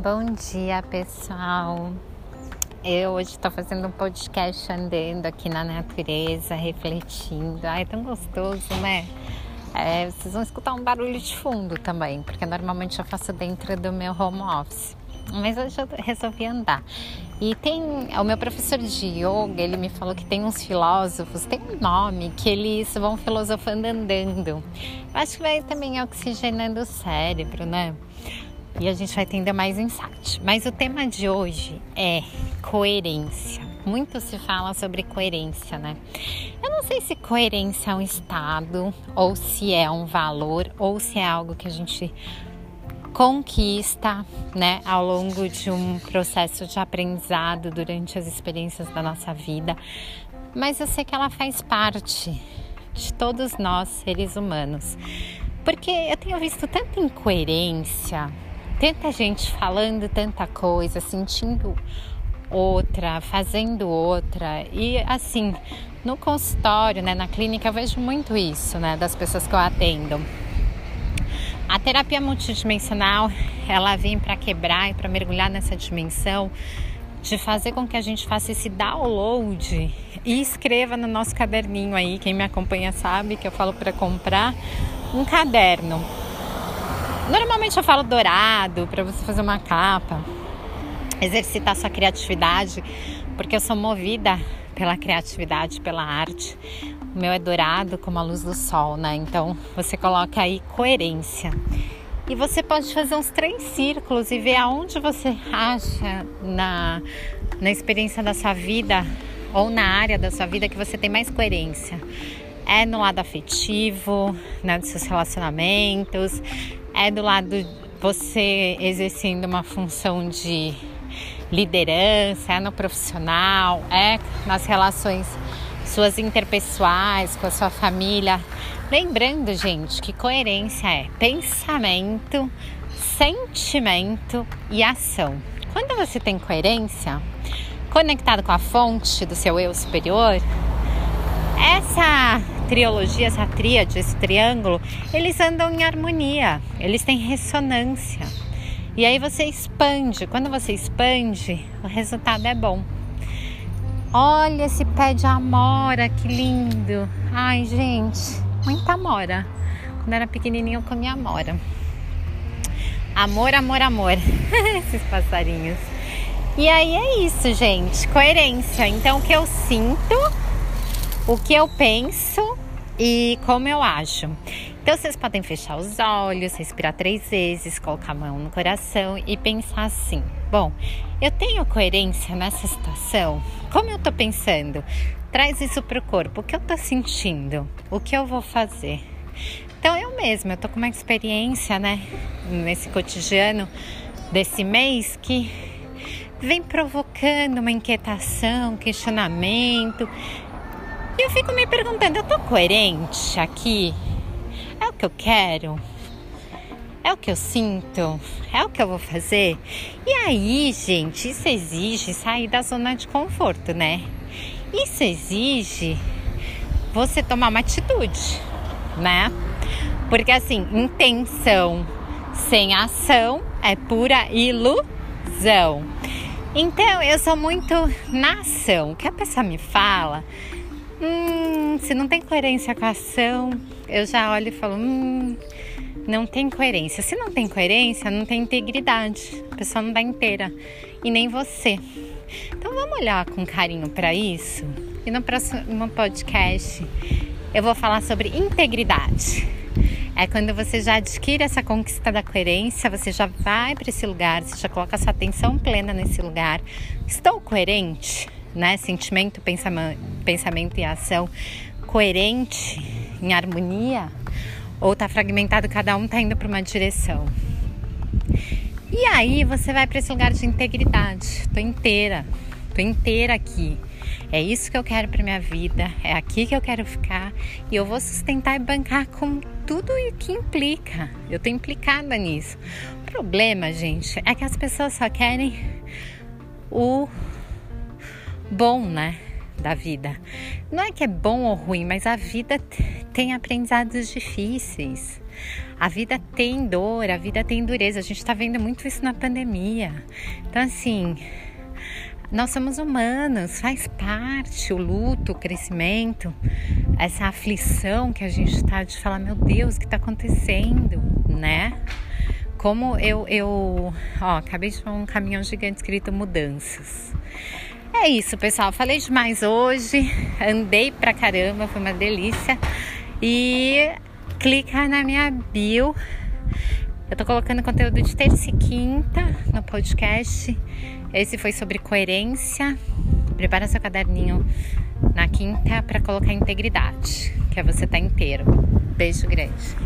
Bom dia, pessoal. Eu hoje estou fazendo um podcast andando aqui na natureza, refletindo. Ai, é tão gostoso, né? É, vocês vão escutar um barulho de fundo também, porque normalmente eu faço dentro do meu home office. Mas hoje eu resolvi andar. E tem o meu professor de yoga, ele me falou que tem uns filósofos, tem um nome que eles vão filosofando andando. Acho que vai também oxigenando o cérebro, né? E a gente vai entender mais insight. Mas o tema de hoje é coerência. Muito se fala sobre coerência, né? Eu não sei se coerência é um estado, ou se é um valor, ou se é algo que a gente conquista, né, ao longo de um processo de aprendizado durante as experiências da nossa vida. Mas eu sei que ela faz parte de todos nós, seres humanos. Porque eu tenho visto tanta incoerência, tanta gente falando tanta coisa, sentindo outra, fazendo outra. E assim, no consultório, né, na clínica, eu vejo muito isso, né, das pessoas que eu atendo. A terapia multidimensional, ela vem para quebrar e para mergulhar nessa dimensão de fazer com que a gente faça esse download e escreva no nosso caderninho aí. Quem me acompanha sabe que eu falo para comprar um caderno Normalmente eu falo dourado para você fazer uma capa, exercitar sua criatividade, porque eu sou movida pela criatividade, pela arte. O meu é dourado como a luz do sol, né? Então você coloca aí coerência. E você pode fazer uns três círculos e ver aonde você acha na, na experiência da sua vida ou na área da sua vida que você tem mais coerência. É no lado afetivo, né, dos seus relacionamentos, é do lado você exercendo uma função de liderança, é no profissional, é nas relações suas interpessoais, com a sua família. Lembrando, gente, que coerência é pensamento, sentimento e ação. Quando você tem coerência, conectado com a fonte do seu eu superior, essa trilogia, essa tríade, esse triângulo, eles andam em harmonia, eles têm ressonância. E aí você expande. Quando você expande, o resultado é bom. Olha esse pé de amora, que lindo. Ai, gente, muita amora. Quando era pequenininho eu comia amora. Amor, amor, amor. Esses passarinhos. E aí é isso, gente. Coerência. Então, o que eu sinto o que eu penso e como eu acho. Então vocês podem fechar os olhos, respirar três vezes, colocar a mão no coração e pensar assim: bom, eu tenho coerência nessa situação? Como eu tô pensando? Traz isso pro corpo. O que eu tô sentindo? O que eu vou fazer? Então eu mesma, eu tô com uma experiência, né, nesse cotidiano desse mês que vem provocando uma inquietação, questionamento e eu fico me perguntando, eu tô coerente aqui? É o que eu quero? É o que eu sinto? É o que eu vou fazer? E aí, gente, isso exige sair da zona de conforto, né? Isso exige você tomar uma atitude, né? Porque assim, intenção sem ação é pura ilusão. Então, eu sou muito na ação. O que a pessoa me fala, Hum, se não tem coerência com a ação, eu já olho e falo, hum, não tem coerência. Se não tem coerência, não tem integridade. A pessoa não dá inteira. E nem você. Então vamos olhar com carinho para isso. E no próximo podcast eu vou falar sobre integridade. É quando você já adquire essa conquista da coerência, você já vai para esse lugar, você já coloca sua atenção plena nesse lugar. Estou coerente? né? Sentimento, pensamento, pensamento e ação coerente, em harmonia, ou tá fragmentado, cada um tá indo para uma direção. E aí você vai para esse lugar de integridade. Tô inteira, tô inteira aqui. É isso que eu quero para minha vida, é aqui que eu quero ficar e eu vou sustentar e bancar com tudo o que implica. Eu tô implicada nisso. O problema, gente, é que as pessoas só querem o bom, né? Da vida. Não é que é bom ou ruim, mas a vida tem aprendizados difíceis. A vida tem dor, a vida tem dureza. A gente está vendo muito isso na pandemia. Então, assim, nós somos humanos, faz parte o luto, o crescimento, essa aflição que a gente está de falar, meu Deus, o que está acontecendo, né? Como eu, eu, ó, acabei de falar um caminhão gigante escrito mudanças. É isso, pessoal. Falei demais hoje. Andei pra caramba, foi uma delícia. E clica na minha bio. Eu tô colocando conteúdo de terça e quinta no podcast. Esse foi sobre coerência. Prepara seu caderninho na quinta para colocar integridade, que é você tá inteiro. Beijo grande.